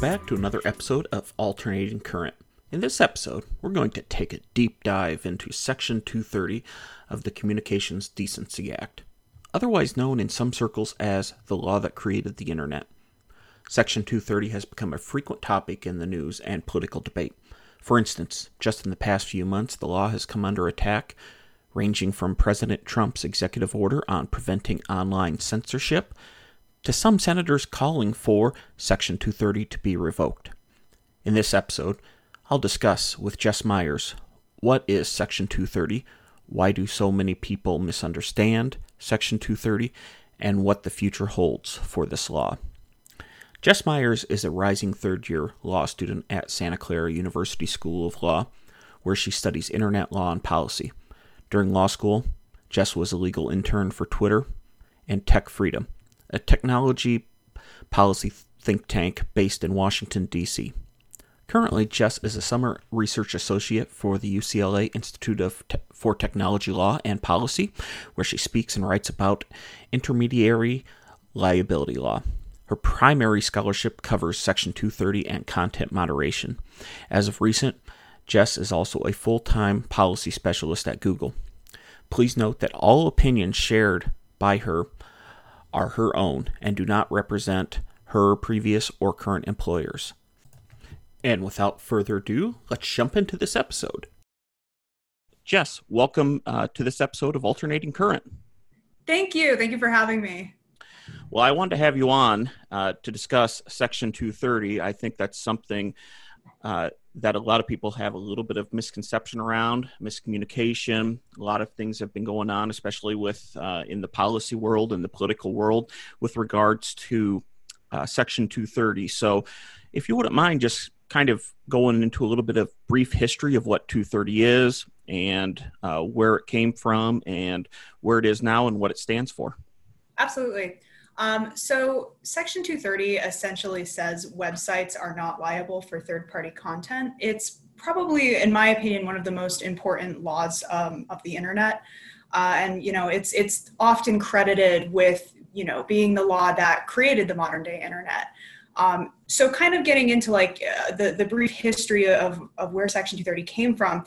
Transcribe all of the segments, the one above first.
Welcome back to another episode of Alternating Current. In this episode, we're going to take a deep dive into Section 230 of the Communications Decency Act, otherwise known in some circles as the law that created the Internet. Section 230 has become a frequent topic in the news and political debate. For instance, just in the past few months, the law has come under attack, ranging from President Trump's executive order on preventing online censorship to some senators calling for Section 230 to be revoked. In this episode, I'll discuss with Jess Myers what is Section 230, why do so many people misunderstand Section 230, and what the future holds for this law. Jess Myers is a rising third year law student at Santa Clara University School of Law, where she studies internet law and policy. During law school, Jess was a legal intern for Twitter and Tech Freedom, a technology policy think tank based in Washington, D.C. Currently, Jess is a summer research associate for the UCLA Institute of Te- for Technology Law and Policy, where she speaks and writes about intermediary liability law. Her primary scholarship covers Section 230 and content moderation. As of recent, Jess is also a full time policy specialist at Google. Please note that all opinions shared by her are her own and do not represent her previous or current employers. And without further ado, let's jump into this episode. Jess, welcome uh, to this episode of Alternating Current. Thank you. Thank you for having me. Well, I wanted to have you on uh, to discuss Section 230. I think that's something uh, that a lot of people have a little bit of misconception around, miscommunication. A lot of things have been going on, especially with uh, in the policy world and the political world, with regards to uh, Section 230. So, if you wouldn't mind just kind of going into a little bit of brief history of what 230 is and uh, where it came from and where it is now and what it stands for. Absolutely. Um, so Section 230 essentially says websites are not liable for third-party content. It's probably, in my opinion, one of the most important laws um, of the internet. Uh, and you know, it's it's often credited with you know being the law that created the modern day internet. Um, so kind of getting into like uh, the, the brief history of, of where Section 230 came from,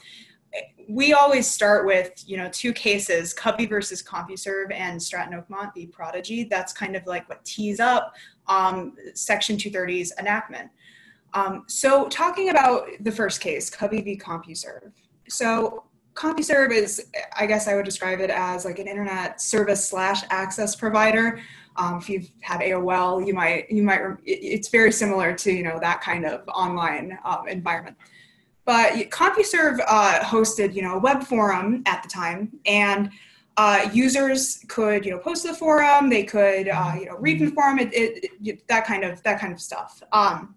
we always start with you know two cases Cubby versus compuserve and stratton oakmont v prodigy. That's kind of like what tees up um, section 230's enactment. Um, so talking about the first case Cubby v compuserve. So compuserve is i guess i would describe it as like an internet service slash access provider. Um, if you've had aol you might you might it's very similar to you know that kind of online um, environment but CompuServe uh, hosted, you know, a web forum at the time, and uh, users could, you know, post to the forum. They could, uh, you know, read from the forum. It, it, it, that kind of that kind of stuff. Um,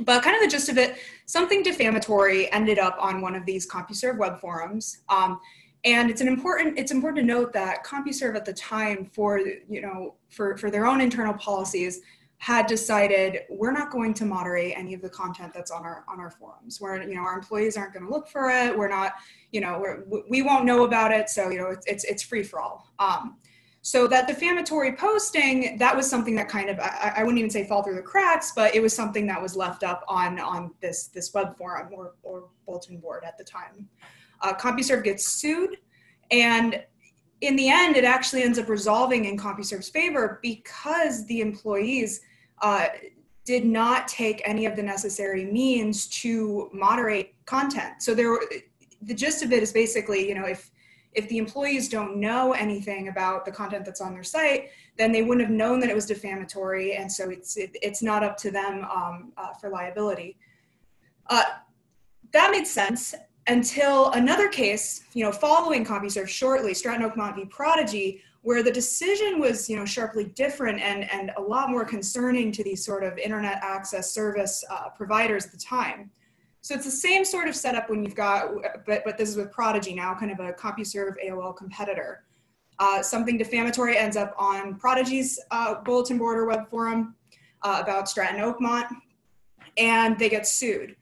but kind of the gist of it, something defamatory ended up on one of these CompuServe web forums. Um, and it's an important it's important to note that CompuServe at the time for you know for for their own internal policies had decided we're not going to moderate any of the content that's on our on our forums. Where you know our employees aren't going to look for it. We're not you know we're, we won't know about it. So you know it's it's, it's free for all. Um, so that defamatory posting that was something that kind of I, I, wouldn't even say fall through the cracks but it was something that was left up on on this this web forum or, or bulletin board at the time. Uh, compuserve gets sued and in the end it actually ends up resolving in compuserve's favor because the employees uh, did not take any of the necessary means to moderate content. So there, the gist of it is basically, you know, if if the employees don't know anything about the content that's on their site, then they wouldn't have known that it was defamatory, and so it's it, it's not up to them um, uh, for liability. Uh, that made sense until another case, you know, following CompuServe shortly, Stratton Oakmont v. Prodigy, where the decision was you know sharply different and and a lot more concerning to these sort of internet access service uh, providers at the time. So it's the same sort of setup when you've got but but this is with prodigy now kind of a compuserve aol competitor. Uh, something defamatory ends up on prodigy's uh, bulletin board or web forum uh, about stratton oakmont and they get sued.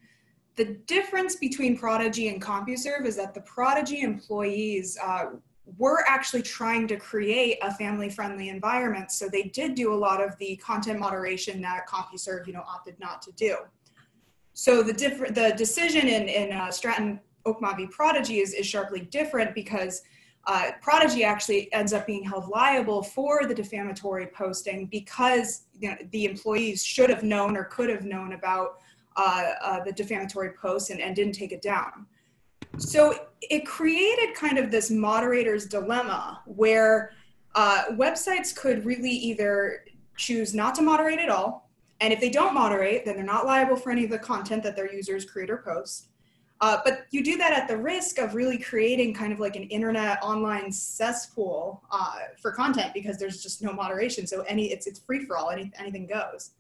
The difference between prodigy and compuserve is that the prodigy employees uh, were actually trying to create a family friendly environment. So they did do a lot of the content moderation that CompuServe, you know, opted not to do. So the different the decision in in uh, Stratton v. Prodigy is, is sharply different because uh, Prodigy actually ends up being held liable for the defamatory posting because you know, the employees should have known or could have known about uh, uh, the defamatory post and, and didn't take it down. So it created kind of this moderator's dilemma where uh, websites could really either choose not to moderate at all. And if they don't moderate, then they're not liable for any of the content that their users create or post. Uh, but you do that at the risk of really creating kind of like an internet online cesspool uh, for content because there's just no moderation. So any it's it's free for all. Any, anything goes.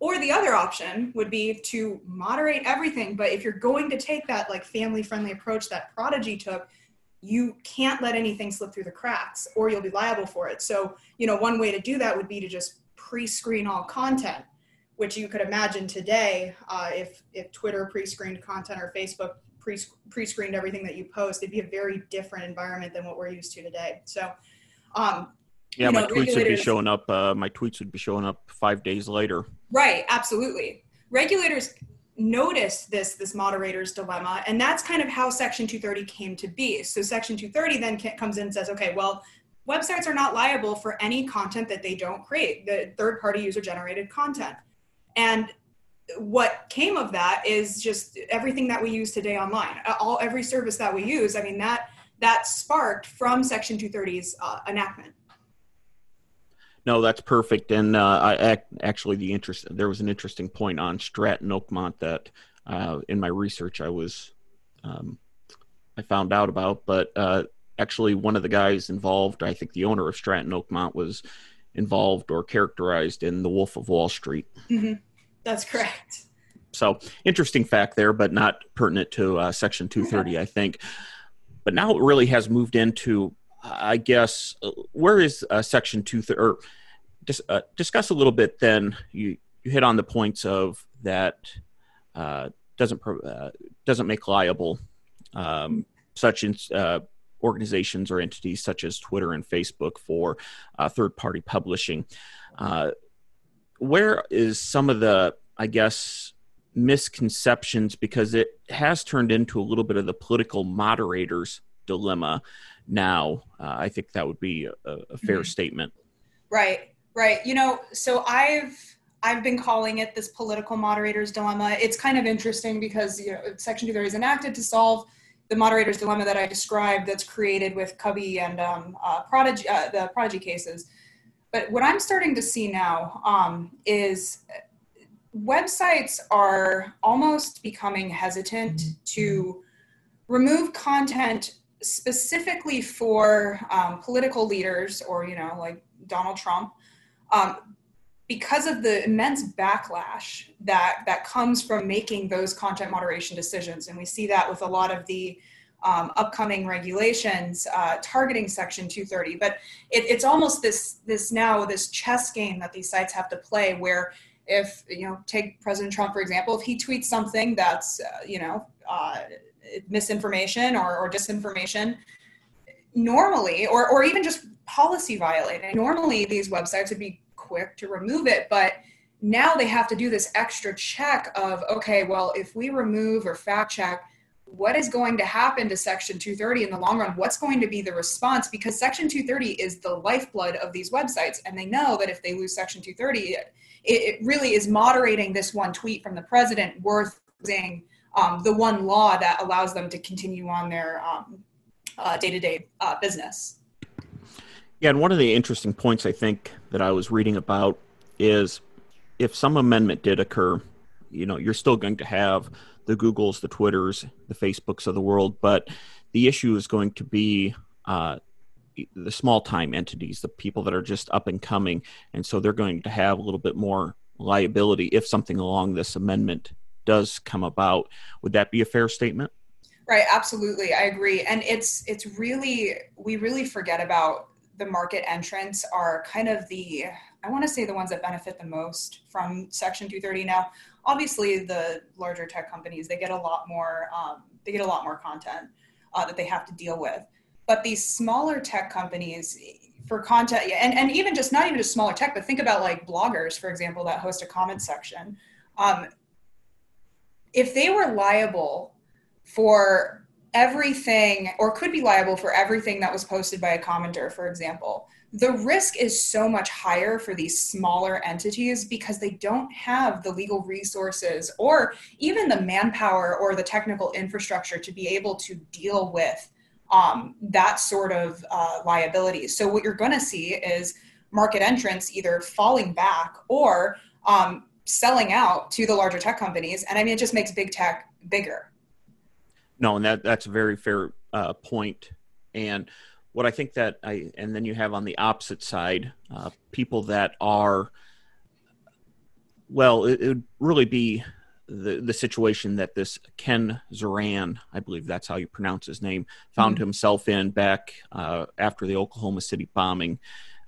Or the other option would be to moderate everything. But if you're going to take that like family friendly approach that Prodigy took, you can't let anything slip through the cracks or you'll be liable for it. So, you know, one way to do that would be to just pre screen all content, which you could imagine today uh, if, if Twitter pre screened content or Facebook pre screened everything that you post, it'd be a very different environment than what we're used to today. So, um, yeah, you know, my tweets would be showing up. Uh, my tweets would be showing up five days later. Right, absolutely. Regulators notice this this moderator's dilemma, and that's kind of how Section 230 came to be. So Section 230 then comes in and says, okay, well, websites are not liable for any content that they don't create, the third party user generated content. And what came of that is just everything that we use today online, all every service that we use. I mean that that sparked from Section 230's uh, enactment. No, that's perfect. And uh, I actually the interest there was an interesting point on Stratton Oakmont that uh, in my research I was um, I found out about, but uh, actually one of the guys involved, I think the owner of Stratton Oakmont was involved or characterized in The Wolf of Wall Street. Mm-hmm. That's correct. So interesting fact there, but not pertinent to uh, Section 230, I think. But now it really has moved into I guess uh, where is uh, section two or dis- uh, discuss a little bit? Then you you hit on the points of that uh, doesn't pro- uh, doesn't make liable um, such in, uh, organizations or entities such as Twitter and Facebook for third party publishing. where is some of the I guess misconceptions because it has turned into a little bit of the political moderators dilemma now. Uh, I think that would be a, a fair mm-hmm. statement. Right, right. You know, so I've I've been calling it this political moderator's dilemma. It's kind of interesting because you know Section 230 is enacted to solve the moderator's dilemma that I described that's created with Cubby and um, uh, Prodigy, uh, the Prodigy cases. But what I'm starting to see now um, is websites are almost becoming hesitant to remove content specifically for um, political leaders or you know like donald trump um, because of the immense backlash that that comes from making those content moderation decisions. And we see that with a lot of the um, upcoming regulations uh, targeting section 230 but it, it's almost this this now this chess game that these sites have to play where if you know take president trump for example if he tweets something that's uh, you know uh, misinformation or, or disinformation normally or, or even just policy violating normally these websites would be quick to remove it but now they have to do this extra check of okay well if we remove or fact check what is going to happen to section 230 in the long run? What's going to be the response? Because section 230 is the lifeblood of these websites and they know that if they lose section 230 it, it really is moderating this one tweet from the president worth losing um, the one law that allows them to continue on their um, uh, day-to-day uh, business. Yeah, and one of the interesting points I think that I was reading about is if some amendment did occur, you know, you're still going to have the Googles, the Twitters, the Facebooks of the world, but the issue is going to be uh, the small time entities, the people that are just up and coming, and so they're going to have a little bit more liability if something along this amendment does come about. Would that be a fair statement? Right, absolutely. I agree. And it's it's really we really forget about the market entrants are kind of the I want to say the ones that benefit the most from Section 230 now. Obviously, the larger tech companies they get a lot more um, they get a lot more content uh, that they have to deal with. but these smaller tech companies for content and, and even just not even just smaller tech but think about like bloggers for example that host a comment section um, if they were liable for everything or could be liable for everything that was posted by a commenter for example the risk is so much higher for these smaller entities because they don't have the legal resources or even the manpower or the technical infrastructure to be able to deal with um, that sort of uh, liability. So, what you're going to see is market entrants either falling back or um, selling out to the larger tech companies. And I mean, it just makes big tech bigger. No, and that, that's a very fair uh, point. And what I think that I, and then you have on the opposite side, uh, people that are, well, it, it, would really be the, the situation that this Ken Zeran, I believe that's how you pronounce his name, found mm-hmm. himself in back uh, after the Oklahoma City bombing,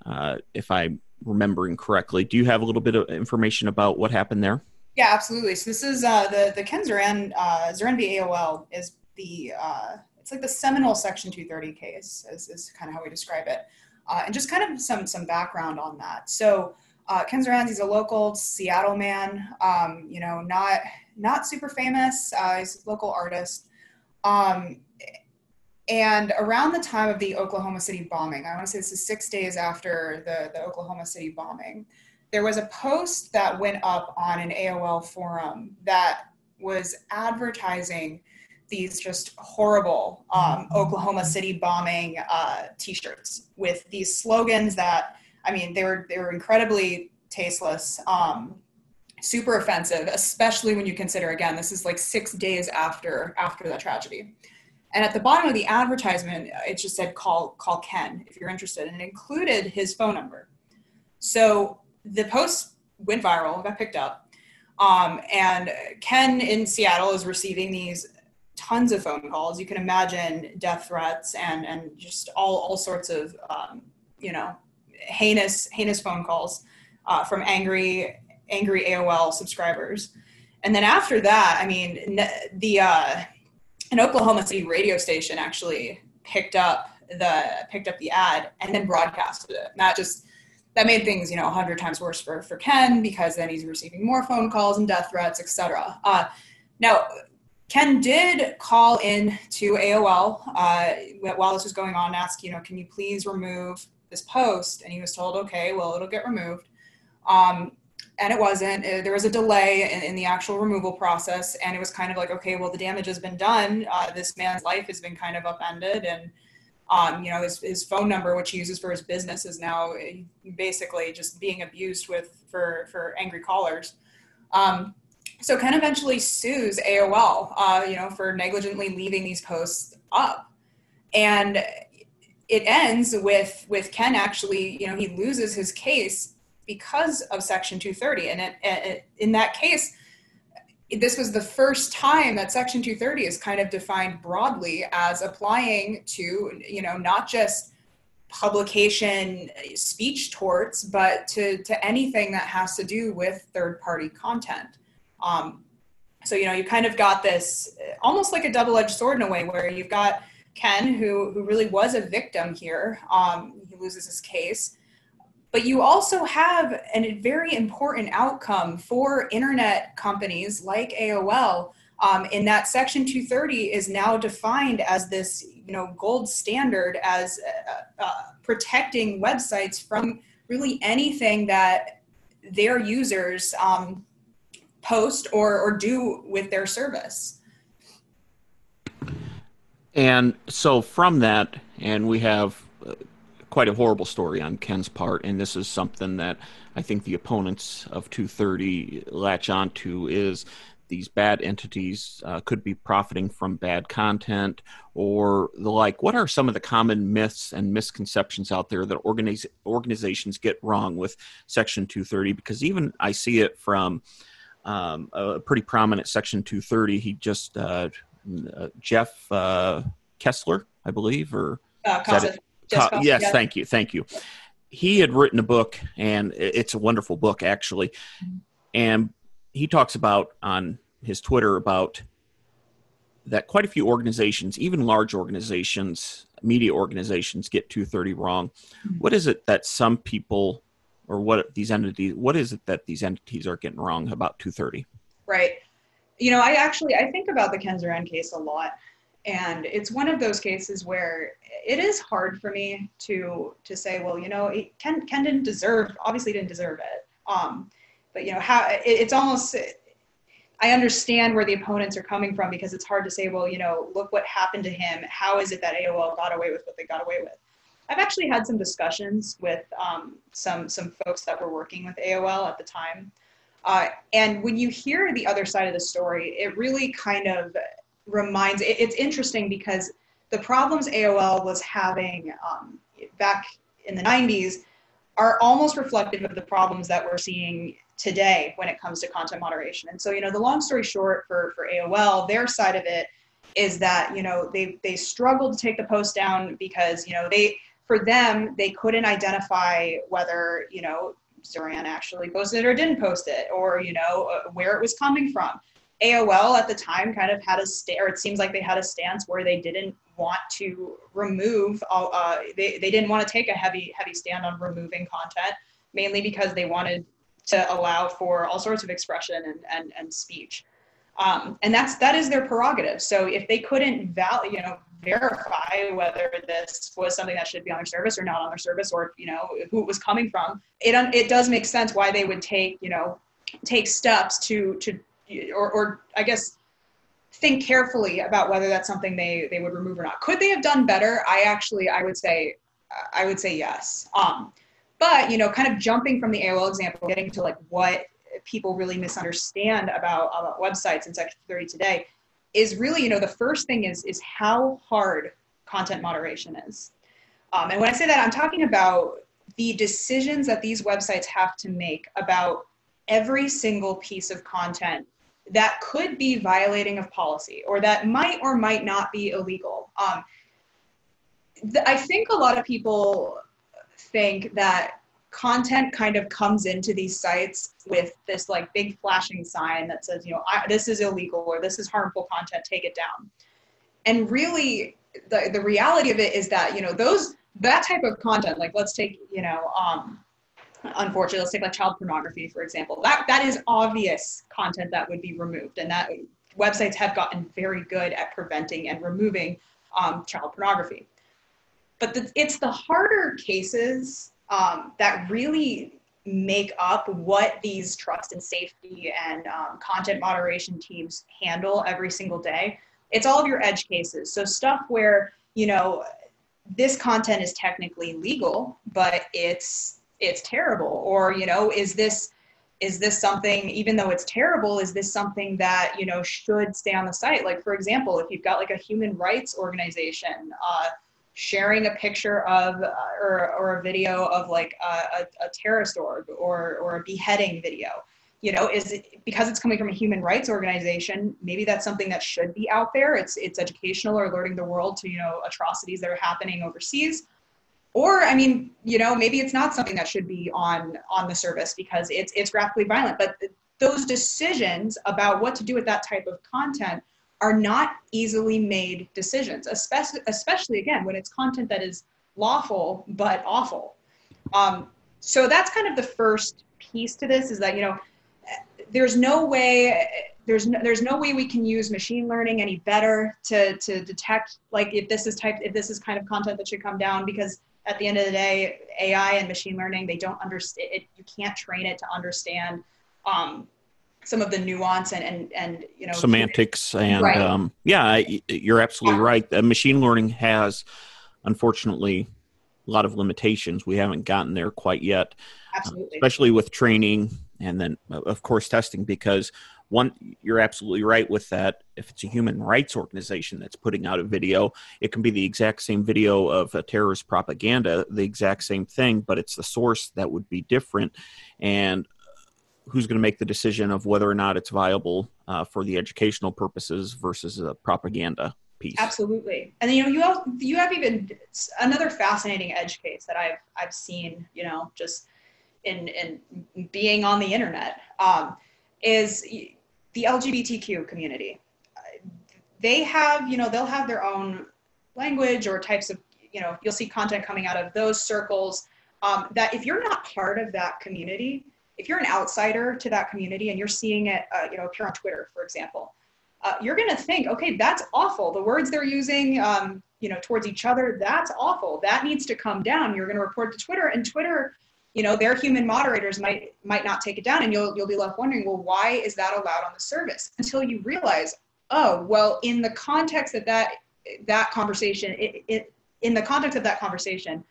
uh, if I'm remembering correctly. Do you have a little bit of information about what happened there? Yeah, absolutely. So this is uh, the the Ken Zeran uh, v. AOL is the uh, it's like the seminal Section 230 case, is, is kind of how we describe it. Uh, and just kind of some some background on that. So uh, Ken Zeran, he's a local Seattle man. Um, you know, not not super famous. Uh, he's a local artist. Um, and around the time of the Oklahoma City bombing, I want to say this is six days after the, the Oklahoma City bombing, there was a post that went up on an AOL forum that was advertising these just horrible um, Oklahoma City bombing uh, T-shirts with these slogans that I mean they were they were incredibly tasteless, um, super offensive, especially when you consider again this is like six days after after the tragedy. And at the bottom of the advertisement, it just said call call Ken if you're interested, and it included his phone number. So the post went viral, got picked up. Um, and Ken in Seattle is receiving these tons of phone calls. You can imagine death threats and and just all all sorts of um, you know heinous heinous phone calls uh, from angry angry AOL subscribers. And then after that, I mean, the uh, an Oklahoma City radio station actually picked up the picked up the ad and then broadcasted it. And that just that made things you know a hundred times worse for for Ken because then he's receiving more phone calls and death threats, etc. Uh, now Ken did call in to AOL uh, while this was going on, and ask, you know, can you please remove this post? And he was told, okay, well, it'll get removed. Um, and it wasn't. Uh, there was a delay in, in, the actual removal process, and it was kind of like, okay, well, the damage has been done. Uh, this man's life has been kind of upended, and um, you know, his, his phone number, which he uses for his business, is now uh, basically just being abused with for for angry callers. Um, so Ken eventually sues AOL, uh, you know, for negligently leaving these posts up, and it ends with with Ken actually, you know, he loses his case because of Section 230, and it, it, in that case, this was the first time that Section 230 is kind of defined broadly as applying to, you know, not just publication speech torts, but to to anything that has to do with third party content. Um, so you know you kind of got this almost like a double-edged sword in a way where you've got ken who who really was a victim here um, he loses his case but you also have a very important outcome for internet companies like aol um, in that section 230 is now defined as this you know gold standard as uh, uh, protecting websites from really anything that their users um, post or, or do with their service. And so from that, and we have quite a horrible story on Ken's part, and this is something that I think the opponents of 230 latch onto is these bad entities uh, could be profiting from bad content or the like. What are some of the common myths and misconceptions out there that organiz- organizations get wrong with Section 230? Because even I see it from um, a pretty prominent Section 230. He just uh, uh, Jeff uh, Kessler, I believe, or uh, Co- yes, yeah. thank you, thank you. He had written a book, and it's a wonderful book actually. And he talks about on his Twitter about that quite a few organizations, even large organizations, media organizations, get 230 wrong. Mm-hmm. What is it that some people or what these entities what is it that these entities are getting wrong about 230 right you know i actually i think about the ken Zeran case a lot and it's one of those cases where it is hard for me to to say well you know ken ken didn't deserve obviously didn't deserve it. Um but you know how it, it's almost i understand where the opponents are coming from because it's hard to say well you know look what happened to him. How is it that aol got away with what they got away with? I've actually had some discussions with um, some some folks that were working with AOL at the time, uh, and when you hear the other side of the story, it really kind of reminds. It, it's interesting because the problems AOL was having um, back in the 90s are almost reflective of the problems that we're seeing today when it comes to content moderation. And so, you know, the long story short for for AOL, their side of it is that you know they they struggled to take the post down because you know they for them, they couldn't identify whether, you know, Zeran actually posted it or didn't post it, or, you know, uh, where it was coming from. AOL at the time kind of had a st- it seems like they had a stance where they didn't want to remove, uh, they, they didn't want to take a heavy, heavy stand on removing content, mainly because they wanted to allow for all sorts of expression and, and, and speech. Um, and that's that is their prerogative. So if they couldn't val- you know verify whether this was something that should be on their service or not on their service, or you know who it was coming from, it it does make sense why they would take you know take steps to to or, or I guess think carefully about whether that's something they they would remove or not. Could they have done better? I actually I would say I would say yes. Um, but you know, kind of jumping from the AOL example, getting to like what people really misunderstand about, about websites in Section 30 today is really, you know, the first thing is is how hard content moderation is. Um, and when I say that, I'm talking about the decisions that these websites have to make about every single piece of content that could be violating of policy or that might or might not be illegal. Um, th- I think a lot of people think that content kind of comes into these sites with this like big flashing sign that says, you know, this is illegal or this is harmful content, take it down. And really, the, the reality of it is that, you know, those, that type of content, like let's take, you know, um, unfortunately, let's take like child pornography, for example. That, that is obvious content that would be removed. And that websites have gotten very good at preventing and removing um, child pornography. But the, it's the harder cases um, that really make up what these trust and safety and um, content moderation teams handle every single day. It's all of your edge cases. So stuff where, you know, this content is technically legal, but it's it's terrible. Or, you know, is this is this something even though it's terrible is this something that you know should stay on the site like for example if you've got like a human rights organization uh, sharing a picture of uh, or, or a video of like a, a, a terrorist org or, or a beheading video you know is it because it's coming from a human rights organization maybe that's something that should be out there it's it's educational or alerting the world to you know atrocities that are happening overseas or i mean you know maybe it's not something that should be on on the service because it's it's graphically violent but those decisions about what to do with that type of content are not easily made decisions, especially, especially again when it's content that is lawful but awful. Um, so that's kind of the first piece to this is that you know there's no way there's no, there's no way we can use machine learning any better to to detect like if this is type if this is kind of content that should come down because at the end of the day AI and machine learning they don't understand it you can't train it to understand um, some of the nuance and and, and you know semantics and right. um, yeah you're absolutely yeah. right uh, machine learning has unfortunately a lot of limitations we haven't gotten there quite yet absolutely. Uh, especially with training and then of course testing because one you're absolutely right with that. If it's a human rights organization that's putting out a video it can be the exact same video of a terrorist propaganda the exact same thing but it's the source that would be different. And who's going to make the decision of whether or not it's viable uh, for the educational purposes versus a propaganda piece. Absolutely, and you know you have, you have even another fascinating edge case that I've I've seen you know just in in being on the internet um, is the LGBTQ community. they have, you know, they'll have their own language or types of, you know, you'll see content coming out of those circles. Um, that if you're not part of that community, if you're an outsider to that community and you're seeing it, uh, you know, appear on Twitter, for example, uh, you're going to think, okay, that's awful. The words they're using, um, you know, towards each other, that's awful. That needs to come down. You're going to report to Twitter, and Twitter, you know, their human moderators might might not take it down, and you'll you'll be left wondering, well, why is that allowed on the service? Until you realize, oh, well, in the context of that that conversation, it, it in the context of that conversation,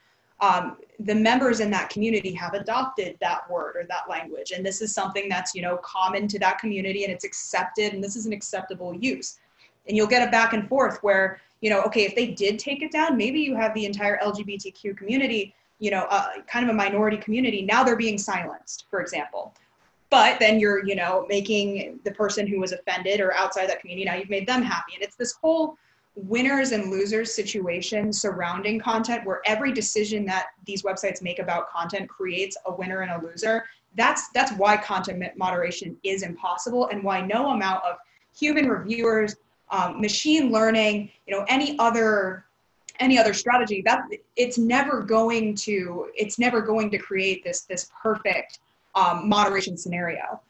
um, the members in that community have adopted that word or that language and this is something that's you know common to that community and it's accepted and this is an acceptable use and you'll get a back and forth where you know okay if they did take it down maybe you have the entire lgbtq community you know uh, kind of a minority community now they're being silenced for example. But then you're you know making the person who was offended or outside that community now you've made them happy. And it's this whole winners and losers situation surrounding content where every decision that these websites make about content creates a winner and a loser. That's that's why content moderation is impossible and why no amount of human reviewers um, machine learning you know any other any other strategy that it's never going to it's never going to create this this perfect um, moderation scenario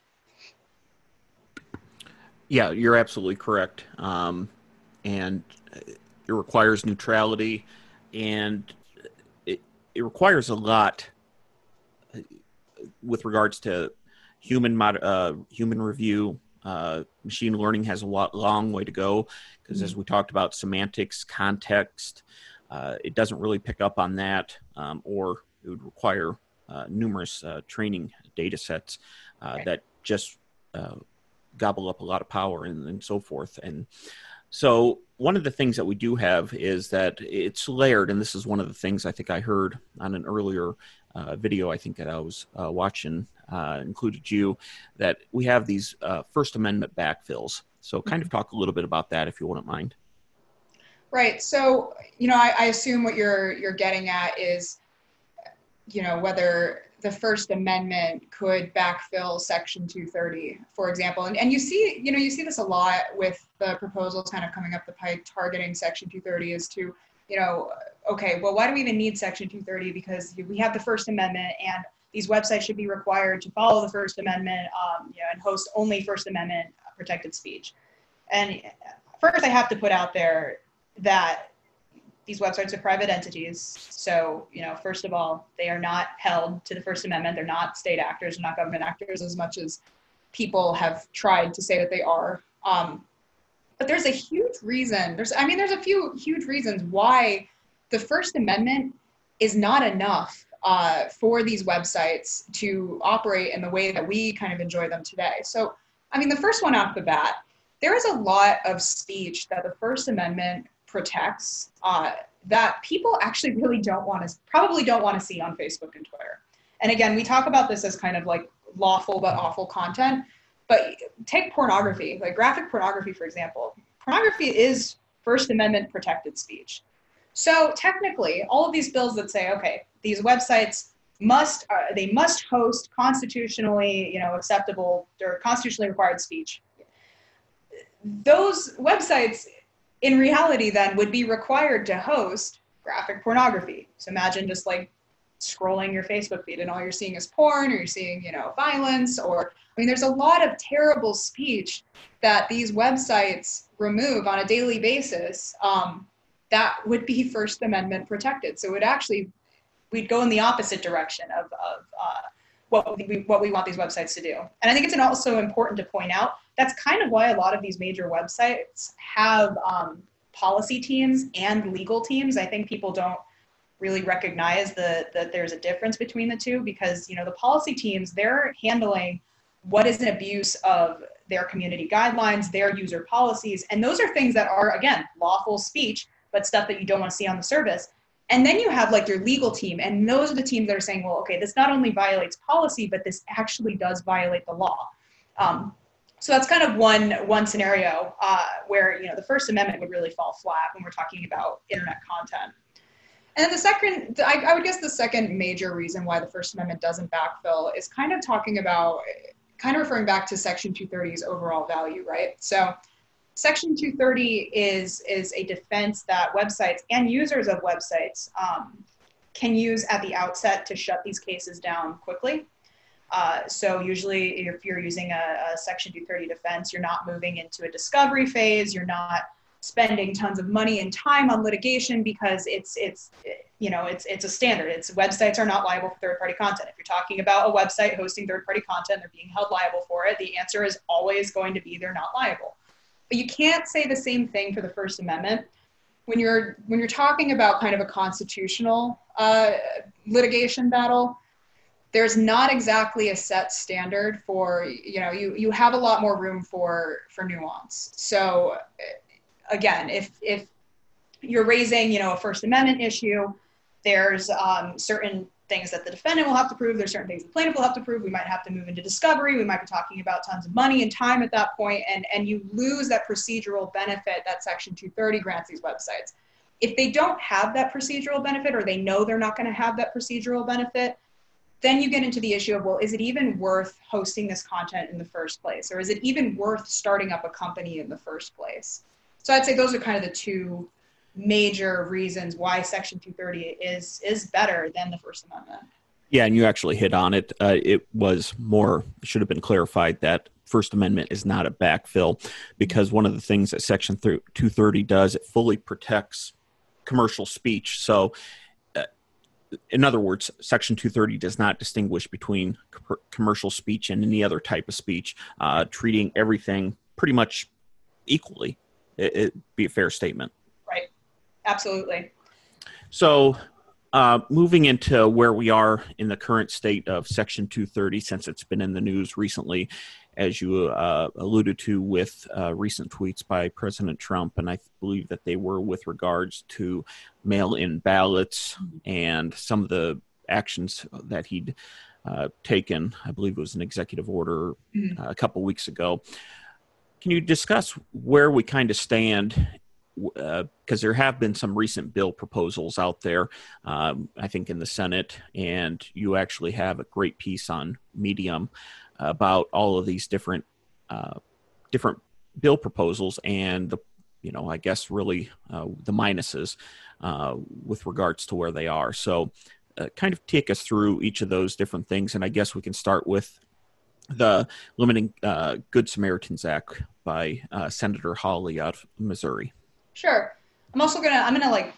yeah you're absolutely correct um, and it requires neutrality, and it, it requires a lot with regards to human mod, uh, human review. Uh, machine learning has a lot, long way to go because, mm-hmm. as we talked about, semantics, context, uh, it doesn't really pick up on that, um, or it would require uh, numerous uh, training data sets uh, right. that just gobble up a lot of power and, and so forth. And so one of the things that we do have is that it's layered, and this is one of the things I think I heard on an earlier uh, video I think that I was uh, watching, uh, included you, that we have these uh, First Amendment backfills. So kind of mm-hmm. talk a little bit about that if you wouldn't mind. Right. So you know, I, I assume what you're you're getting at is, you know, whether the First Amendment could backfill Section 230, for example. And, and you see, you know, you see this a lot with the proposals kind of coming up the pipe targeting Section 230 is to, you know, okay, well, why do we even need Section 230? Because we have the First Amendment and these websites should be required to follow the First Amendment um, you know, and host only First Amendment protected speech. And first, I have to put out there that these websites are private entities. So, you know, first of all, they are not held to the First Amendment. They're not state actors, they're not government actors as much as people have tried to say that they are. Um, but there's a huge reason. There's, I mean, there's a few huge reasons why the First Amendment is not enough uh, for these websites to operate in the way that we kind of enjoy them today. So, I mean, the first one off the bat, there is a lot of speech that the First Amendment protects uh, that people actually really don't want to probably don't want to see on Facebook and Twitter. And again, we talk about this as kind of like lawful but awful content. But take pornography, like graphic pornography, for example. Pornography is First Amendment protected speech. So technically, all of these bills that say, okay, these websites must uh, they must host constitutionally, you know, acceptable or constitutionally required speech. Those websites in reality then would be required to host graphic pornography. So imagine just like scrolling your Facebook feed and all you're seeing is porn or you're seeing, you know, violence or I mean there's a lot of terrible speech that these websites remove on a daily basis um, that would be First Amendment protected. So it actually we'd go in the opposite direction of, of uh, what we, what we want these websites to do. And I think it's also important to point out that's kind of why a lot of these major websites have um, policy teams and legal teams. I think people don't really recognize the, that there's a difference between the two because you know the policy teams they're handling what is an abuse of their community guidelines, their user policies, and those are things that are again lawful speech, but stuff that you don't want to see on the service. And then you have like your legal team, and those are the teams that are saying, well, okay, this not only violates policy, but this actually does violate the law. Um, so that's kind of one one scenario uh, where you know the First Amendment would really fall flat when we're talking about internet content. And then the second, I, I would guess the second major reason why the First Amendment doesn't backfill is kind of talking about, kind of referring back to Section 230's overall value, right? So Section 230 is, is a defense that websites and users of websites um, can use at the outset to shut these cases down quickly. Uh, so usually if you're using a, a, Section 230 defense, you're not moving into a discovery phase, you're not spending tons of money and time on litigation because it's, it's you know, it's, it's a standard. It's websites are not liable for third-party content. If you're talking about a website hosting third-party content, they're being held liable for it, the answer is always going to be they're not liable. But you can't say the same thing for the First Amendment. When you're when you're talking about kind of a constitutional uh, litigation battle, there's not exactly a set standard for you know you you have a lot more room for for nuance. So again, if if you're raising you know a First Amendment issue, there's um, certain things that the defendant will have to prove. There's certain things the plaintiff will have to prove. We might have to move into discovery. We might be talking about tons of money and time at that point, and, and you lose that procedural benefit that Section 230 grants these websites. If they don't have that procedural benefit or they know they're not going to have that procedural benefit, then you get into the issue of well, is it even worth hosting this content in the first place? Or is it even worth starting up a company in the first place? So I'd say those are kind of the two major reasons why Section 230 is is better than the First Amendment. Yeah, and you actually hit on it. Uh, it was more should have been clarified that First Amendment is not a backfill because one of the things that Section 230 does it fully protects commercial speech. So, uh, in other words, Section 230 does not distinguish between co- commercial speech and any other type of speech, uh, treating everything pretty much equally. It, it be a fair statement. Absolutely. So, uh, moving into where we are in the current state of Section 230, since it's been in the news recently, as you uh, alluded to with uh, recent tweets by President Trump, and I believe that they were with regards to mail in ballots and some of the actions that he'd uh, taken. I believe it was an executive order mm-hmm. Uh, a couple weeks ago. Can you discuss where we kind of stand because uh, there have been some recent bill proposals out there, um, I think in the Senate, and you actually have a great piece on Medium about all of these different uh, different bill proposals and the you know I guess really uh, the minuses uh, with regards to where they are. So, uh, kind of take us through each of those different things, and I guess we can start with the Limiting uh, Good Samaritans Act by Senator Hawley out of Missouri. Sure. I'm also gonna I'm gonna like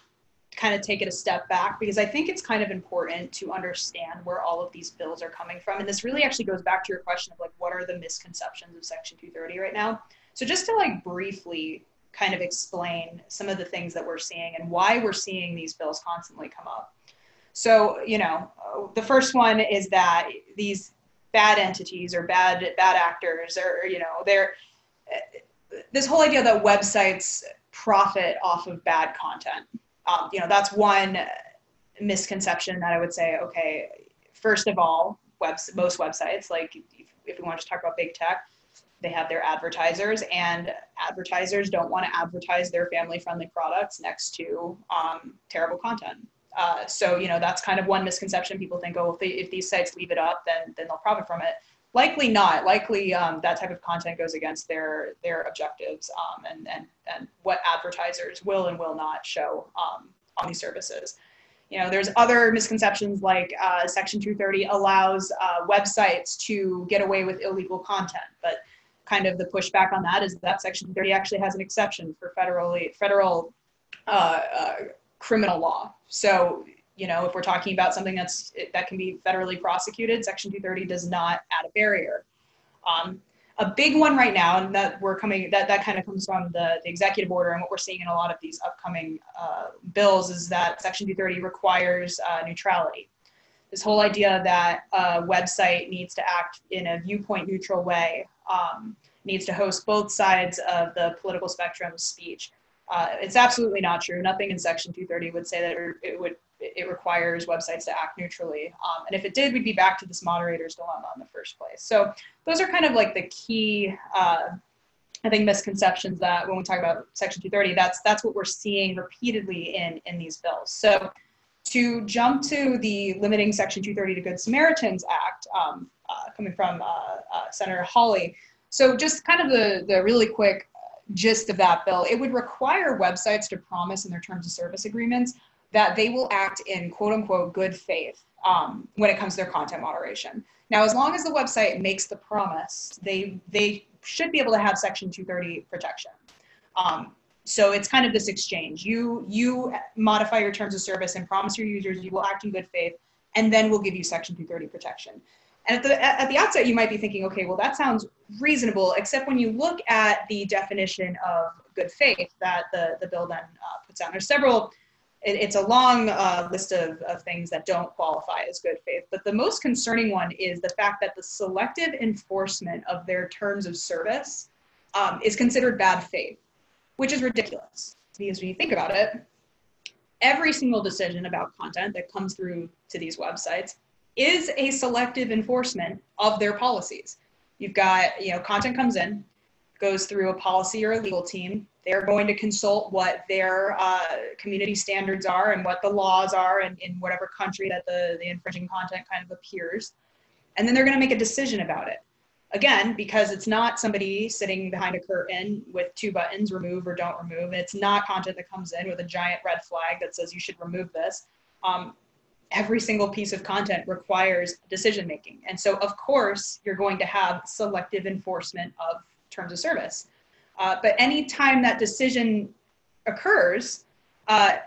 kind of take it a step back because I think it's kind of important to understand where all of these bills are coming from. And this really actually goes back to your question of like what are the misconceptions of Section 230 right now. So just to like briefly kind of explain some of the things that we're seeing and why we're seeing these bills constantly come up. So, you know, the first one is that these bad entities or bad bad actors or you know, they're this whole idea that websites profit off of bad content. Um, you know, that's one misconception that I would say, okay, first of all, webs, most websites, like if, if we want to talk about big tech, they have their advertisers and advertisers don't want to advertise their family friendly products next to um, terrible content. Uh, so, you know, that's kind of one misconception. People think, oh, if, they, if these sites leave it up, then, then they'll profit from it likely not. Likely um, that type of content goes against their their objectives um, and, and and what advertisers will and will not show um, on these services. You know, there's other misconceptions like uh, Section 230 allows uh, websites to get away with illegal content, but kind of the pushback on that is that Section 230 actually has an exception for federally federal uh, uh criminal law. So you know, if we're talking about something that's that can be federally prosecuted, Section 230 does not add a barrier. Um, a big one right now, and that we're coming that that kind of comes from the, the executive order and what we're seeing in a lot of these upcoming uh, bills is that Section 230 requires uh, neutrality. This whole idea that a website needs to act in a viewpoint neutral way, um, needs to host both sides of the political spectrum speech. Uh, it's absolutely not true. Nothing in Section 230 would say that it would it requires websites to act neutrally. Um, and if it did, we'd be back to this moderator's dilemma in the first place. So those are kind of like the key, uh, I think, misconceptions that when we talk about Section 230, that's that's what we're seeing repeatedly in in these bills. So to jump to the limiting Section 230 to Good Samaritans Act, um, uh, coming from uh, uh Senator Hawley. So just kind of the the really quick gist of that bill, it would require websites to promise in their terms of service agreements that they will act in quote unquote good faith um, when it comes to their content moderation. Now, as long as the website makes the promise, they they should be able to have Section 230 protection. Um, so it's kind of this exchange. You you modify your terms of service and promise your users you will act in good faith, and then we'll give you Section 230 protection. And at the at the outset, you might be thinking, okay, well that sounds reasonable, except when you look at the definition of good faith that the the bill then uh, puts out. There's several. It, it's a long uh, list of, of things that don't qualify as good faith, but the most concerning one is the fact that the selective enforcement of their terms of service um, is considered bad faith which is ridiculous because when you think about it, every single decision about content that comes through to these websites is a selective enforcement of their policies. You've got, you know, content comes in, goes through a policy or a legal team. They're going to consult what their uh, community standards are and what the laws are in, in whatever country that the, the infringing content kind of appears. And then they're going to make a decision about it again, because it's not somebody sitting behind a curtain with two buttons, remove or don't remove. It's not content that comes in with a giant red flag that says you should remove this. Um, every single piece of content requires decision making. And so, of course, you're going to have selective enforcement of terms of service. Uh, but anytime that decision occurs, uh,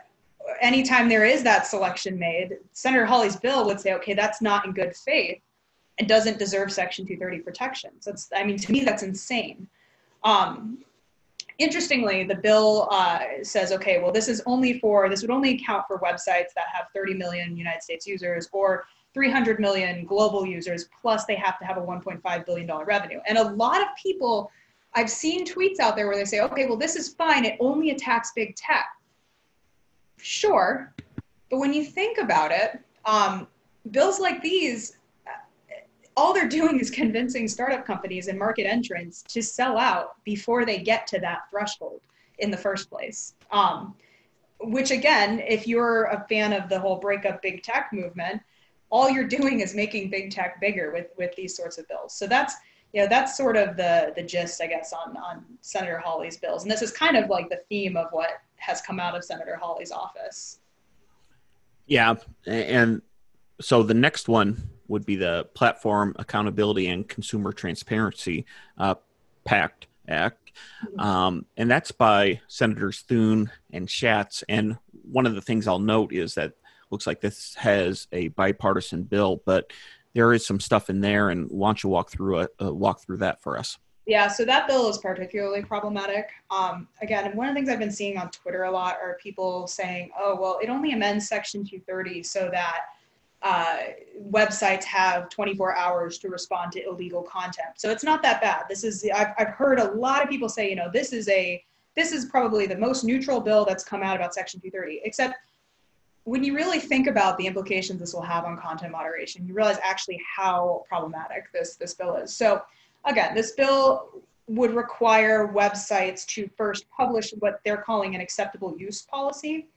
anytime there is that selection made, Senator Hawley's bill would say, okay, that's not in good faith and doesn't deserve Section 230 protection. So it's, I mean, to me, that's insane. Um, interestingly, the bill uh, says, okay, well, this is only for, this would only account for websites that have 30 million United States users or 300 million global users, plus they have to have a $1.5 billion revenue. And a lot of people, I've seen tweets out there where they say, okay, well, this is fine. It only attacks big tech. Sure. But when you think about it, um, bills like these all they're doing is convincing startup companies and market entrants to sell out before they get to that threshold in the first place. Um, which again, if you're a fan of the whole breakup big tech movement, all you're doing is making big tech bigger with with these sorts of bills. So that's you know that's sort of the the gist, I guess, on on Senator Hawley's bills, and this is kind of like the theme of what has come out of Senator Hawley's office. Yeah, and so the next one would be the Platform Accountability and Consumer Transparency uh, Pact Act. Um, and that's by Senators Thune and Schatz. And one of the things I'll note is that looks like this has a bipartisan bill, but there is some stuff in there. And why don't you walk through a, uh, walk through that for us? Yeah, so that bill is particularly problematic. Um, again, one of the things I've been seeing on Twitter a lot are people saying, "Oh, well, it only amends Section 230 so that." uh, websites have 24 hours to respond to illegal content. So it's not that bad. This is I've, I've heard a lot of people say, you know, this is a this is probably the most neutral bill that's come out about Section 230. Except when you really think about the implications this will have on content moderation, you realize actually how problematic this this bill is. So again, this bill would require websites to first publish what they're calling an acceptable use policy.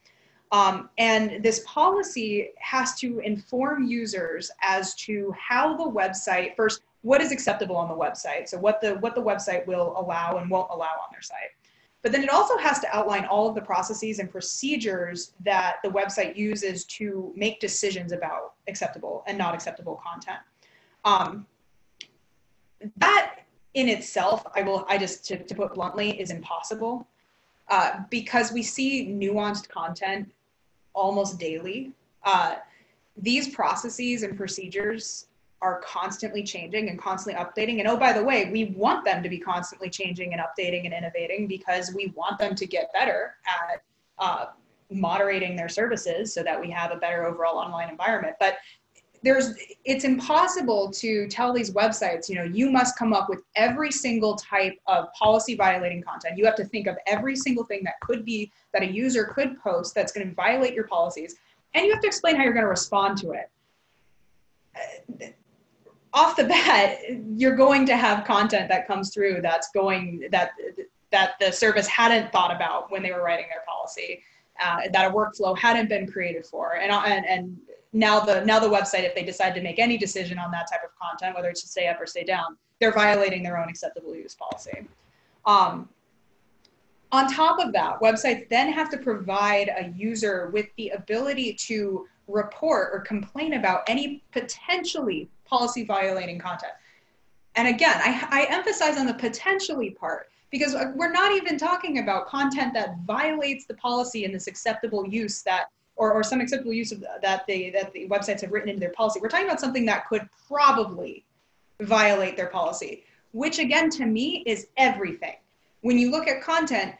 Um, and this policy has to inform users as to how the website first what is acceptable on the website? So what the what the website will allow and won't allow on their site but then it also has to outline all of the processes and procedures that the website uses to make decisions about acceptable and not acceptable content um, that in itself i will i just to, to put bluntly is impossible uh, because we see nuanced content almost daily. Uh, these processes and procedures are constantly changing and constantly updating. And oh, by the way, we want them to be constantly changing and updating and innovating because we want them to get better at uh, moderating their services so that we have a better overall online environment. But there's it's impossible to tell these websites you know you must come up with every single type of policy violating content you have to think of every single thing that could be that a user could post that's going to violate your policies and you have to explain how you're going to respond to it off the bat you're going to have content that comes through that's going that that the service hadn't thought about when they were writing their policy uh, that a workflow hadn't been created for. And, and, and now the now the website if they decide to make any decision on that type of content whether it's to stay up or stay down they're violating their own acceptable use policy. Um, On top of that, websites then have to provide a user with the ability to report or complain about any potentially policy violating content. And again, I, I, emphasize on the potentially part because uh, we're not even talking about content that violates the policy in this acceptable use that or, or some acceptable use of that they that the websites have written into their policy. We're talking about something that could probably violate their policy, which again to me is everything. When you look at content,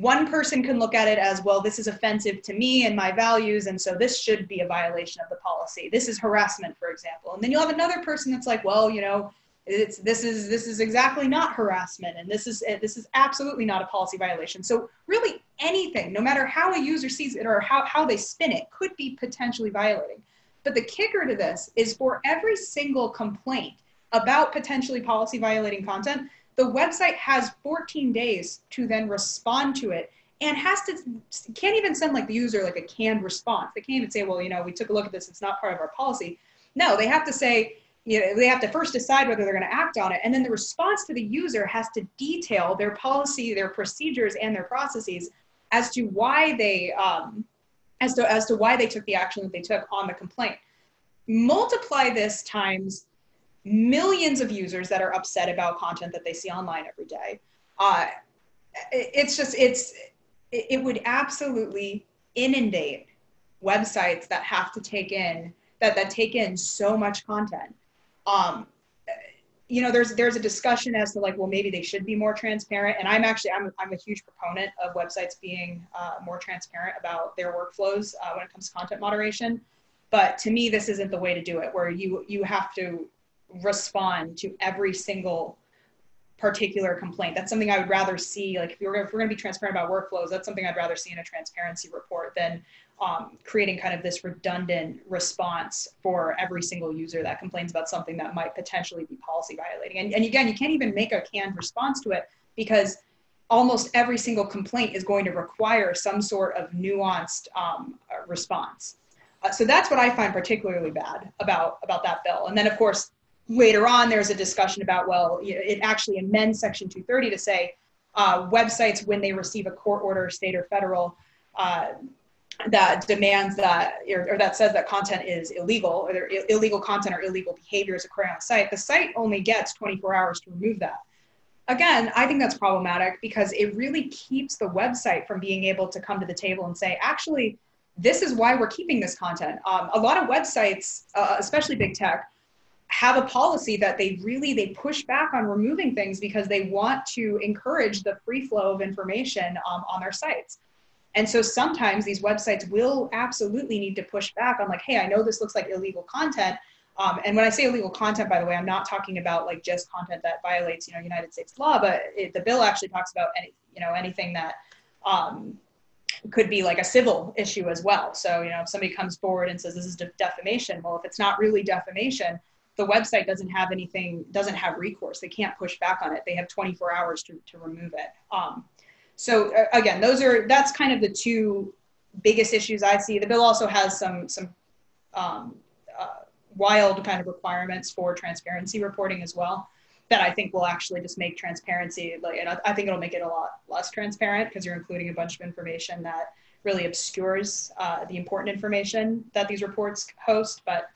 one person can look at it as well this is offensive to me and my values and so this should be a violation of the policy. This is harassment for example. And then you'll have another person that's like well you know it's this is this is exactly not harassment and this is this is absolutely not a policy violation. So really anything no matter how a user sees it or how, how they spin it could be potentially violating. But the kicker to this is for every single complaint about potentially policy violating content the website has 14 days to then respond to it and has to can't even send like the user like a canned response. They can't even say, well, you know, we took a look at this, it's not part of our policy. No, they have to say, you know, they have to first decide whether they're going to act on it, and then the response to the user has to detail their policy, their procedures, and their processes as to why they um, as to as to why they took the action that they took on the complaint. Multiply this times millions of users that are upset about content that they see online every day. Uh, it's just it's it would absolutely inundate websites that have to take in that that take in so much content. Um, you know, there's there's a discussion as to like, well, maybe they should be more transparent. And I'm actually I'm I'm a huge proponent of websites being uh, more transparent about their workflows uh, when it comes to content moderation. But to me, this isn't the way to do it. Where you you have to respond to every single particular complaint. That's something I would rather see. Like if, you're, if we're going to be transparent about workflows, that's something I'd rather see in a transparency report than um, creating kind of this redundant response for every single user that complains about something that might potentially be policy violating. And, and again, you can't even make a canned response to it because almost every single complaint is going to require some sort of nuanced um, response. Uh, so that's what I find particularly bad about about that bill. And then, of course, later on, there's a discussion about, well, it actually amends Section 230 to say uh, websites, when they receive a court order, state or federal, uh, that demands that or, or, that says that content is illegal or Ill- illegal content or illegal behaviors occurring on the site, the site only gets 24 hours to remove that. Again, I think that's problematic because it really keeps the website from being able to come to the table and say, actually, this is why we're keeping this content. Um, a lot of websites, uh, especially big tech, have a policy that they really they push back on removing things because they want to encourage the free flow of information um, on their sites. And so sometimes these websites will absolutely need to push back on like hey i know this looks like illegal content. Um, and when i say illegal content by the way i'm not talking about like just content that violates you know united states law but it, the bill actually talks about any you know anything that um, could be like a civil issue as well. So you know if somebody comes forward and says this is defamation well if it's not really defamation the website doesn't have anything, doesn't have recourse. They can't push back on it. They have 24 hours to, to remove it. Um, so uh, again, those are, that's kind of the two biggest issues I see. The bill also has some, some um, uh, wild kind of requirements for transparency reporting as well that I think will actually just make transparency like, and I, I think it'll make it a lot less transparent because you're including a bunch of information that really obscures uh, the important information that these reports host. But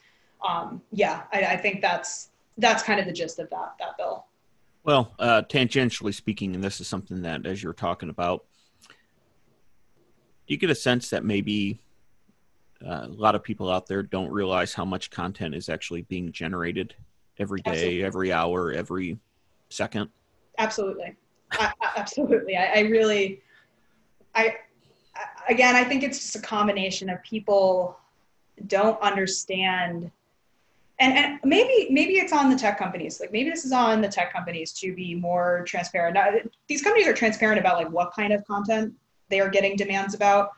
um, yeah, I, I, think that's that's kind of the gist of that that bill. Well, uh, tangentially speaking, and this is something that, as you're talking about, do you get a sense that maybe uh, a lot of people out there don't realize how much content is actually being generated every day, absolutely. every hour, every second. Absolutely, I, absolutely. I, I really, I again, I think it's just a combination of people don't understand and, and maybe maybe it's on the tech companies. Like maybe this is on the tech companies to be more transparent. Now, these companies are transparent about like what kind of content they are getting demands about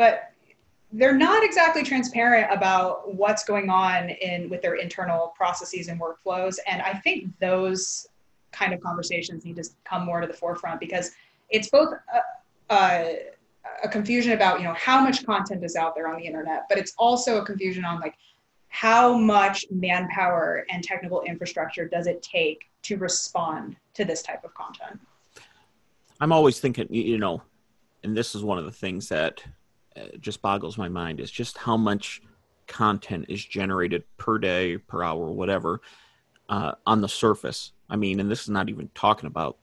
but they're not exactly transparent about what's going on in with their internal processes and workflows. And i think those kind of conversations need to come more to the forefront because it's both a, a, a confusion about you know how much content is out there on the internet but it's also a confusion on like how much manpower and technical infrastructure does it take to respond to this type of content? I'm always thinking, you know, and this is one of the things that uh, just boggles my mind is just how much content is generated per day, per hour, whatever, uh, on the surface. I mean, and this is not even talking about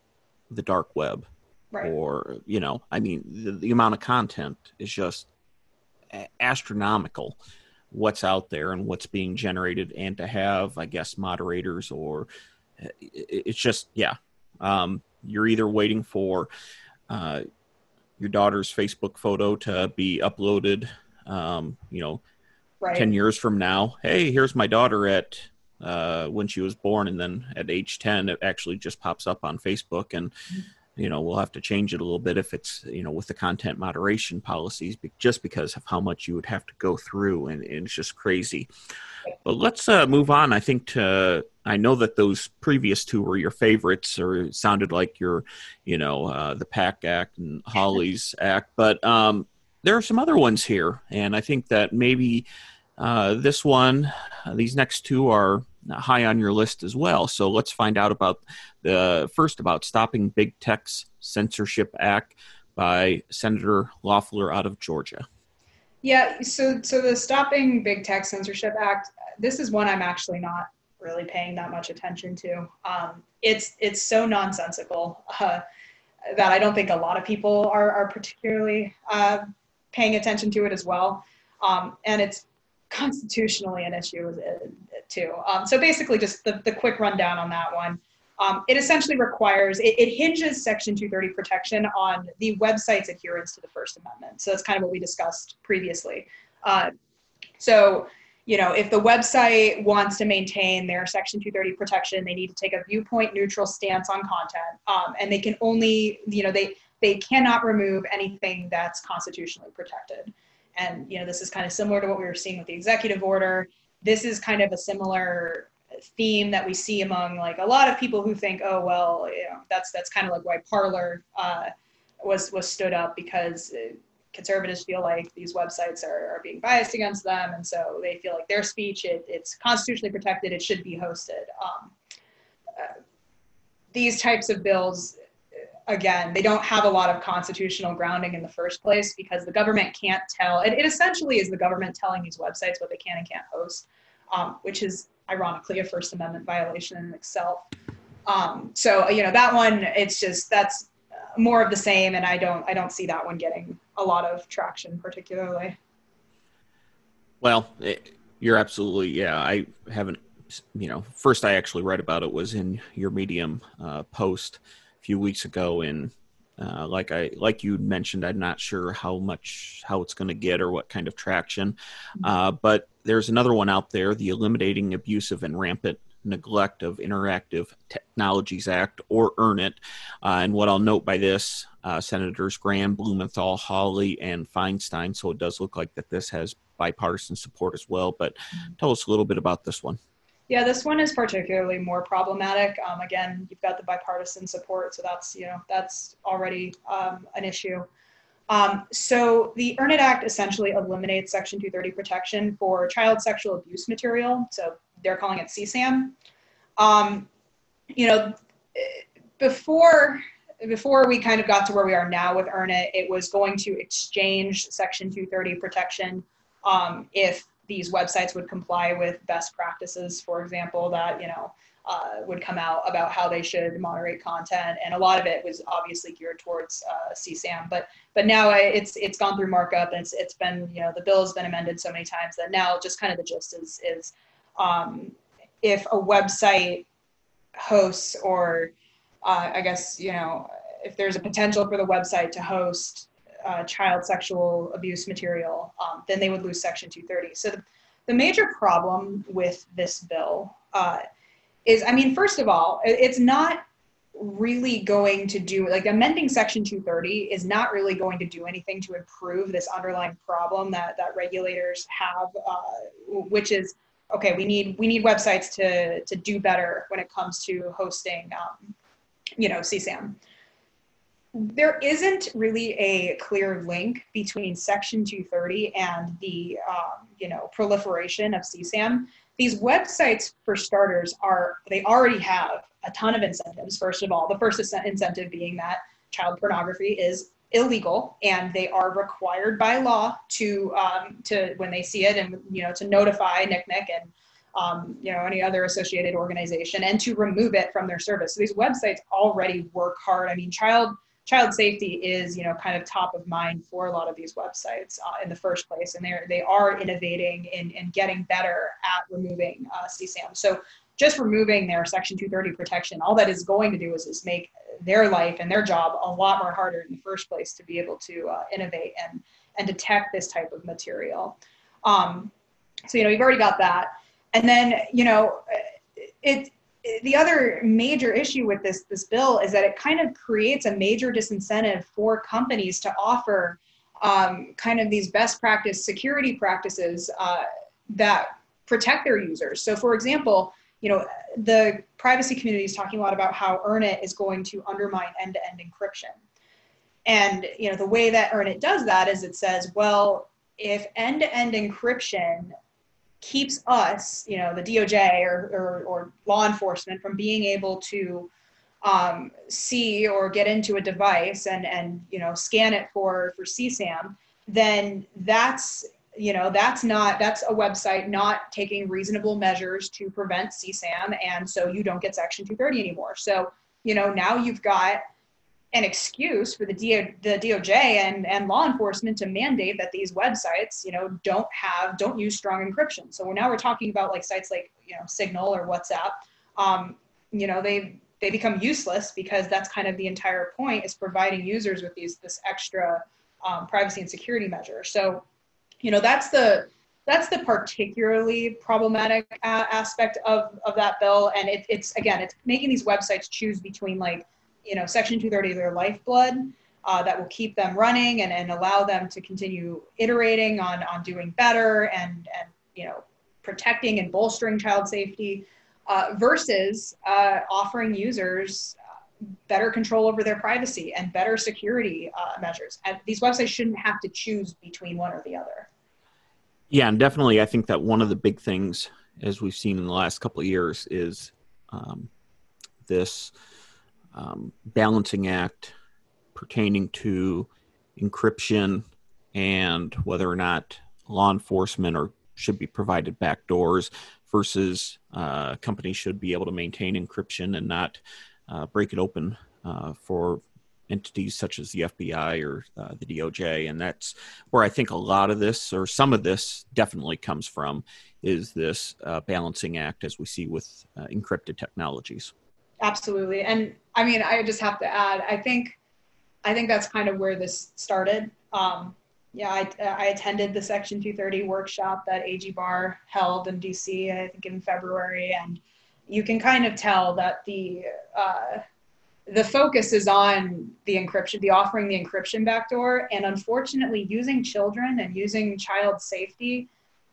the dark web right. or, you know, I mean, the, the amount of content is just astronomical what's out there and what's being generated and to have i guess moderators or it's just yeah um, you're either waiting for uh, your daughter's facebook photo to be uploaded um, you know right. 10 years from now hey here's my daughter at uh, when she was born and then at age 10 it actually just pops up on facebook and mm-hmm you know we'll have to change it a little bit if it's you know with the content moderation policies just because of how much you would have to go through and, and it's just crazy. But let's uh, move on i think to i know that those previous two were your favorites or sounded like your you know uh, the pact act and hawley's act but um, there are some other ones here and i think that maybe uh, this one uh, these next two are high on your list as well. So let's find out about the first about stopping big tech's censorship act by Senator Loeffler out of Georgia. Yeah, so so the stopping big tech censorship act. This is one I'm actually not really paying that much attention to. Um, it's it's so nonsensical uh, that I don't think a lot of people are are particularly uh, paying attention to it as well. Um, and it's constitutionally an issue too. Um, so basically, just the, the quick rundown on that one. Um, it essentially requires, it, it, hinges Section 230 protection on the website's adherence to the First Amendment. So that's kind of what we discussed previously. Uh, so, you know, if the website wants to maintain their Section 230 protection, they need to take a viewpoint neutral stance on content. Um, and they can only, you know, they, they cannot remove anything that's constitutionally protected. And, you know, this is kind of similar to what we were seeing with the executive order. This is kind of a similar theme that we see among like a lot of people who think, oh well, you know, that's that's kind of like why Parler uh, was was stood up because conservatives feel like these websites are, are being biased against them, and so they feel like their speech it, it's constitutionally protected, it should be hosted. Um, uh, these types of bills again, they don't have a lot of constitutional grounding in the first place because the government can't tell. It, it essentially is the government telling these websites what they can and can't host, um, which is ironically a First Amendment violation in itself. Um, so you know that one, it's just that's more of the same, and I don't I don't see that one getting a lot of traction particularly. Well, it, you're absolutely yeah. I haven't you know first I actually read about it was in your Medium uh, post few weeks ago and uh, like I like you mentioned, I'm not sure how much how it's going to get or what kind of traction. Mm-hmm. Uh, but there's another one out there, the Eliminating Abusive and Rampant Neglect of Interactive Technologies Act, or EARN IT. Uh, and what I'll note by this, uh, Senators Graham, Blumenthal, Hawley, and Feinstein. So it does look like that this has bipartisan support as well. But mm-hmm. tell us a little bit about this one. Yeah, this one is particularly more problematic. Um, again, you've got the bipartisan support, so that's you know that's already um, an issue. Um, so the Earn It Act essentially eliminates Section 230 protection for child sexual abuse material. So they're calling it CSAM. Um, you know, before before we kind of got to where we are now with Earn It, it was going to exchange Section 230 protection um, if these websites would comply with best practices, for example, that you know uh, would come out about how they should moderate content, and a lot of it was obviously geared towards uh, CSAM. But but now it's it's gone through markup, and it's it's been you know the bill has been amended so many times that now just kind of the gist is is um, if a website hosts or uh, I guess you know if there's a potential for the website to host uh, child sexual abuse material, um, then they would lose Section 230. So the, the major problem with this bill uh, is, I mean, first of all, it's not really going to do like amending section 230 is not really going to do anything to improve this underlying problem that that regulators have uh, which is okay we need we need websites to to do better when it comes to hosting um, you know csam there isn't really a clear link between Section 230 and the um, you know proliferation of CSAM. These websites, for starters, are they already have a ton of incentives. First of all, the first incentive being that child pornography is illegal and they are required by law to um, to when they see it and you know to notify NCMEC and um, you know any other associated organization and to remove it from their service. So these websites already work hard. I mean, child child safety is you know kind of top of mind for a lot of these websites uh, in the first place, and they're they are innovating and in getting better at removing uh, CSAM. So just removing their Section 230 protection, all that is going to do is, is make their life and their job a lot more harder in the first place to be able to uh, innovate and and detect this type of material. Um, so you know you've already got that, and then you know it. The other major issue with this this bill is that it kind of creates a major disincentive for companies to offer um, kind of these best practice security practices uh, that protect their users. So, for example, you know, the privacy community is talking a lot about how Earn It is going to undermine end-to-end encryption. And you know, the way that Earn It does that is it says, well, if end-to-end encryption keeps us, you know, the DOJ or, or, or law enforcement from being able to um, see or get into a device and and you know scan it for for CSAM, then that's you know that's not that's a website not taking reasonable measures to prevent csam and so you don't get section 230 anymore. So you know now you've got an excuse for the, DO, the doj and, and law enforcement to mandate that these websites you know don't have don't use strong encryption. So now we're talking about like sites like you know signal or whatsapp. Um, you know they they become useless because that's kind of the entire point is providing users with these this extra um, privacy and security measure. So you know that's the that's the particularly problematic uh, aspect of, of that bill. And it, it's again it's making these websites choose between like you know section 230 their lifeblood uh, that will keep them running and, and allow them to continue iterating on on doing better and and you know protecting and bolstering child safety uh, versus uh, offering users better control over their privacy and better security uh, measures. And these websites shouldn't have to choose between one or the other. Yeah, and definitely, I think that one of the big things, as we've seen in the last couple of years, is um, this um, balancing act pertaining to encryption and whether or not law enforcement or should be provided backdoors versus uh, companies should be able to maintain encryption and not uh, break it open uh, for entities such as the FBI or uh, the DOJ. And that's where I think a lot of this, or some of this, definitely comes from, is this uh, balancing act as we see with uh, encrypted technologies. Absolutely. And I mean, I just have to add, I think, I think that's kind of where this started. Um, yeah, I, I attended the Section 230 workshop that AG Barr held in DC, I think in February, and you can kind of tell that the uh, the focus is on the encryption, the offering the encryption backdoor, and unfortunately, using children and using child safety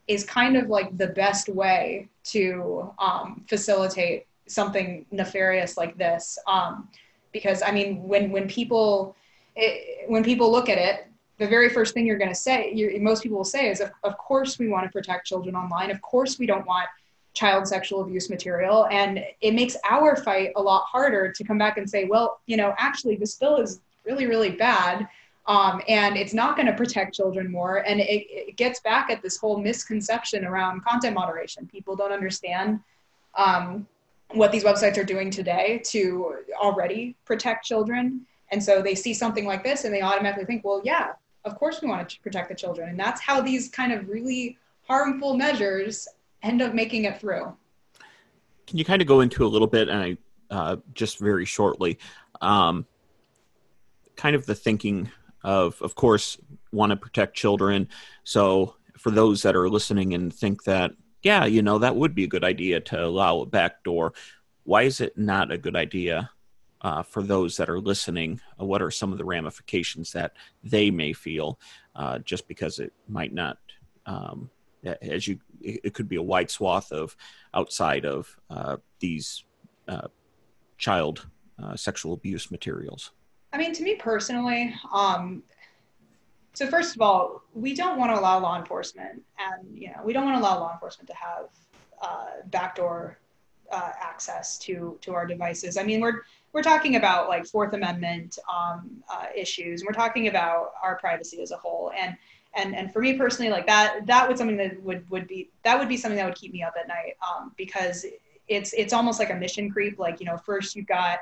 is kind of like the best way to um, facilitate something nefarious like this. Um, because I mean, when when people it, when people look at it, the very first thing you're going to say, most people will say, is, of, of course we want to protect children online. Of course we don't want child sexual abuse material. And it makes our fight a lot harder to come back and say, well, you know, actually, this bill is really, really bad. Um, and it's not going to protect children more. And it, it, gets back at this whole misconception around content moderation. People don't understand um, what these websites are doing today to already protect children. And so they see something like this and they automatically think, well, yeah, of course we want to protect the children. And that's how these kind of really harmful measures end up making it through. Can you kind of go into a little bit, and I uh, just very shortly, um, kind of the thinking of, of course, want to protect children. So for those that are listening and think that, yeah, you know, that would be a good idea to allow a backdoor. Why is it not a good idea uh, for those that are listening? Uh, what are some of the ramifications that they may feel uh, just because it might not um, as you it could be a wide swath of outside of uh, these uh, child uh, sexual abuse materials i mean to me personally um, so first of all we don't want to allow law enforcement and you know we don't want to allow law enforcement to have uh, backdoor uh, access to to our devices i mean we're we're talking about like Fourth Amendment um, uh, issues, and we're talking about our privacy as a whole. And and and for me personally, like that that would something that would would be that would be something that would keep me up at night um, because it's it's almost like a mission creep. Like you know, first you've got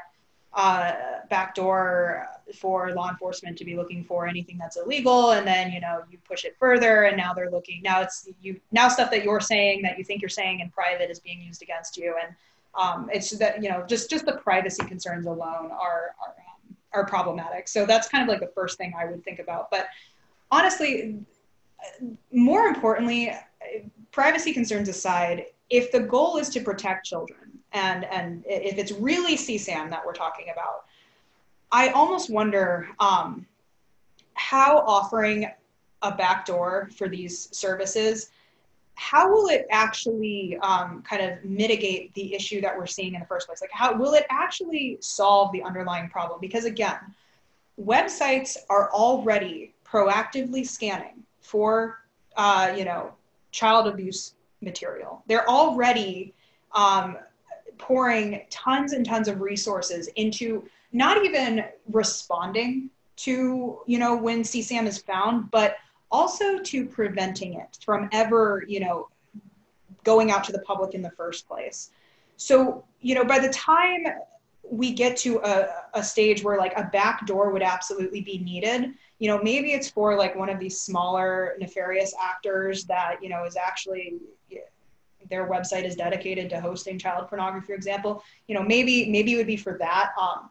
uh, backdoor for law enforcement to be looking for anything that's illegal and then you know you push it further and now they're looking now it's you now stuff that you're saying that you think you're saying in private is being used against you and um, it's that you know just just the privacy concerns alone are are, um, are problematic. So that's kind of like the first thing i would think about but honestly more importantly privacy concerns aside if the goal is to protect children and and if it's really CSAM that we're talking about, I almost wonder um, how offering a backdoor for these services, how will it actually um, kind of mitigate the issue that we're seeing in the first place? Like, how will it actually solve the underlying problem? Because again, websites are already proactively scanning for, uh, you know, child abuse material. They're already um, pouring tons and tons of resources into not even responding to you know when CSAM is found, but also to preventing it from ever you know going out to the public in the first place. So you know by the time we get to a, a stage where like a back door would absolutely be needed you know maybe it's for like one of these smaller nefarious actors that you know is actually their website is dedicated to hosting child pornography, for example, you know, maybe maybe it would be for that. Um,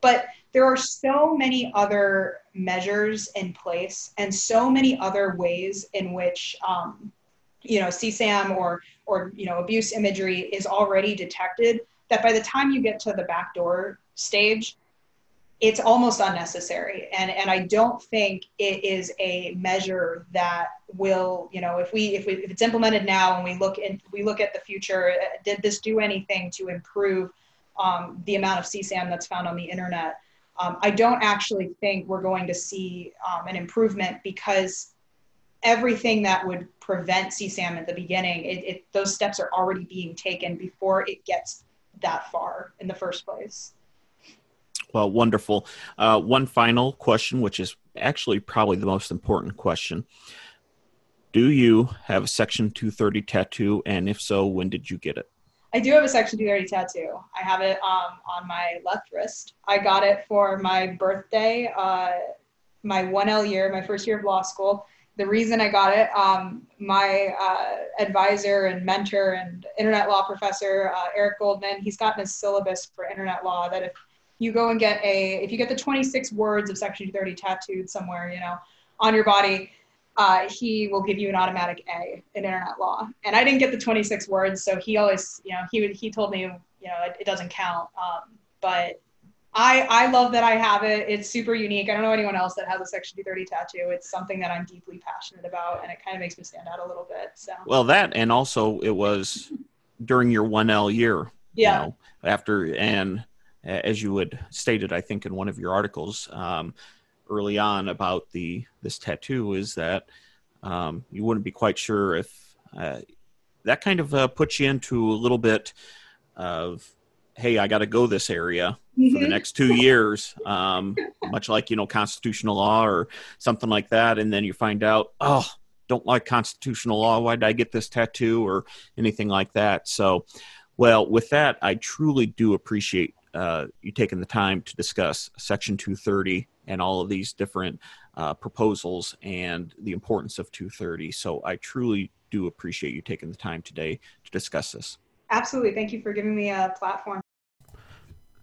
but there are so many other measures in place and so many other ways in which um, you know CSAM or or you know abuse imagery is already detected that by the time you get to the backdoor stage it's almost unnecessary. And and i don't think it is a measure that will you know if we if we if it's implemented now and we look in we look at the future uh, did this do anything to improve um, the amount of csam that's found on the internet? Um, i don't actually think we're going to see um, an improvement because everything that would prevent csam at the beginning it, it, those steps are already being taken before it gets that far in the first place well, wonderful. Uh, one final question, which is actually probably the most important question. Do you have a Section 230 tattoo? And if so, when did you get it? I do have a Section 230 tattoo. I have it um, on my left wrist. I got it for my birthday, uh, my 1L year, my first year of law school. The reason I got it, um, my uh, advisor and mentor and internet law professor, uh, Eric Goldman, he's gotten a syllabus for internet law that if you go and get a if you get the 26 words of section 230 tattooed somewhere you know on your body uh, he will give you an automatic a in internet law and i didn't get the 26 words so he always you know he would he told me you know it, it doesn't count um, but I, I love that I have it. It's super unique. I don't know anyone else that has a Section 230 tattoo. It's something that I'm deeply passionate about, and it kind of makes me stand out a little bit. So well, that and also it was during your 1L year. Yeah. You know, after and as you had stated, I think in one of your articles um, early on about the this tattoo, is that um, you wouldn't be quite sure if uh, that kind of uh, puts you into a little bit of hey, I got to go this area mm-hmm. for the mm-hmm. next two years, um, much like you know constitutional law or something like that, and then you find out, oh, don't like constitutional law. Why did I get this tattoo or anything like that? So, well, with that, I truly do appreciate uh, you taking the time to discuss Section 230 and all of these different uh, proposals and the importance of 230. So I truly do appreciate you taking the time today to discuss this. Absolutely. Thank you for giving me a platform.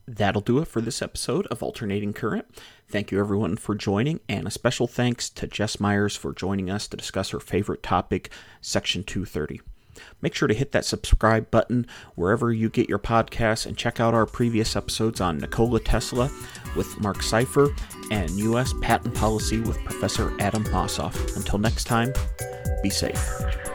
That'll do it for this episode of Alternating Current. Thank you, everyone, for joining, and a special thanks to Jess Myers for joining us to discuss her favorite topic, Section 230. Make sure to hit that subscribe button wherever you get your podcasts and check out our previous episodes on Nikola Tesla with Marc Seifer and U.S. patent policy with Professor Adam Mossoff. Until next time, be safe.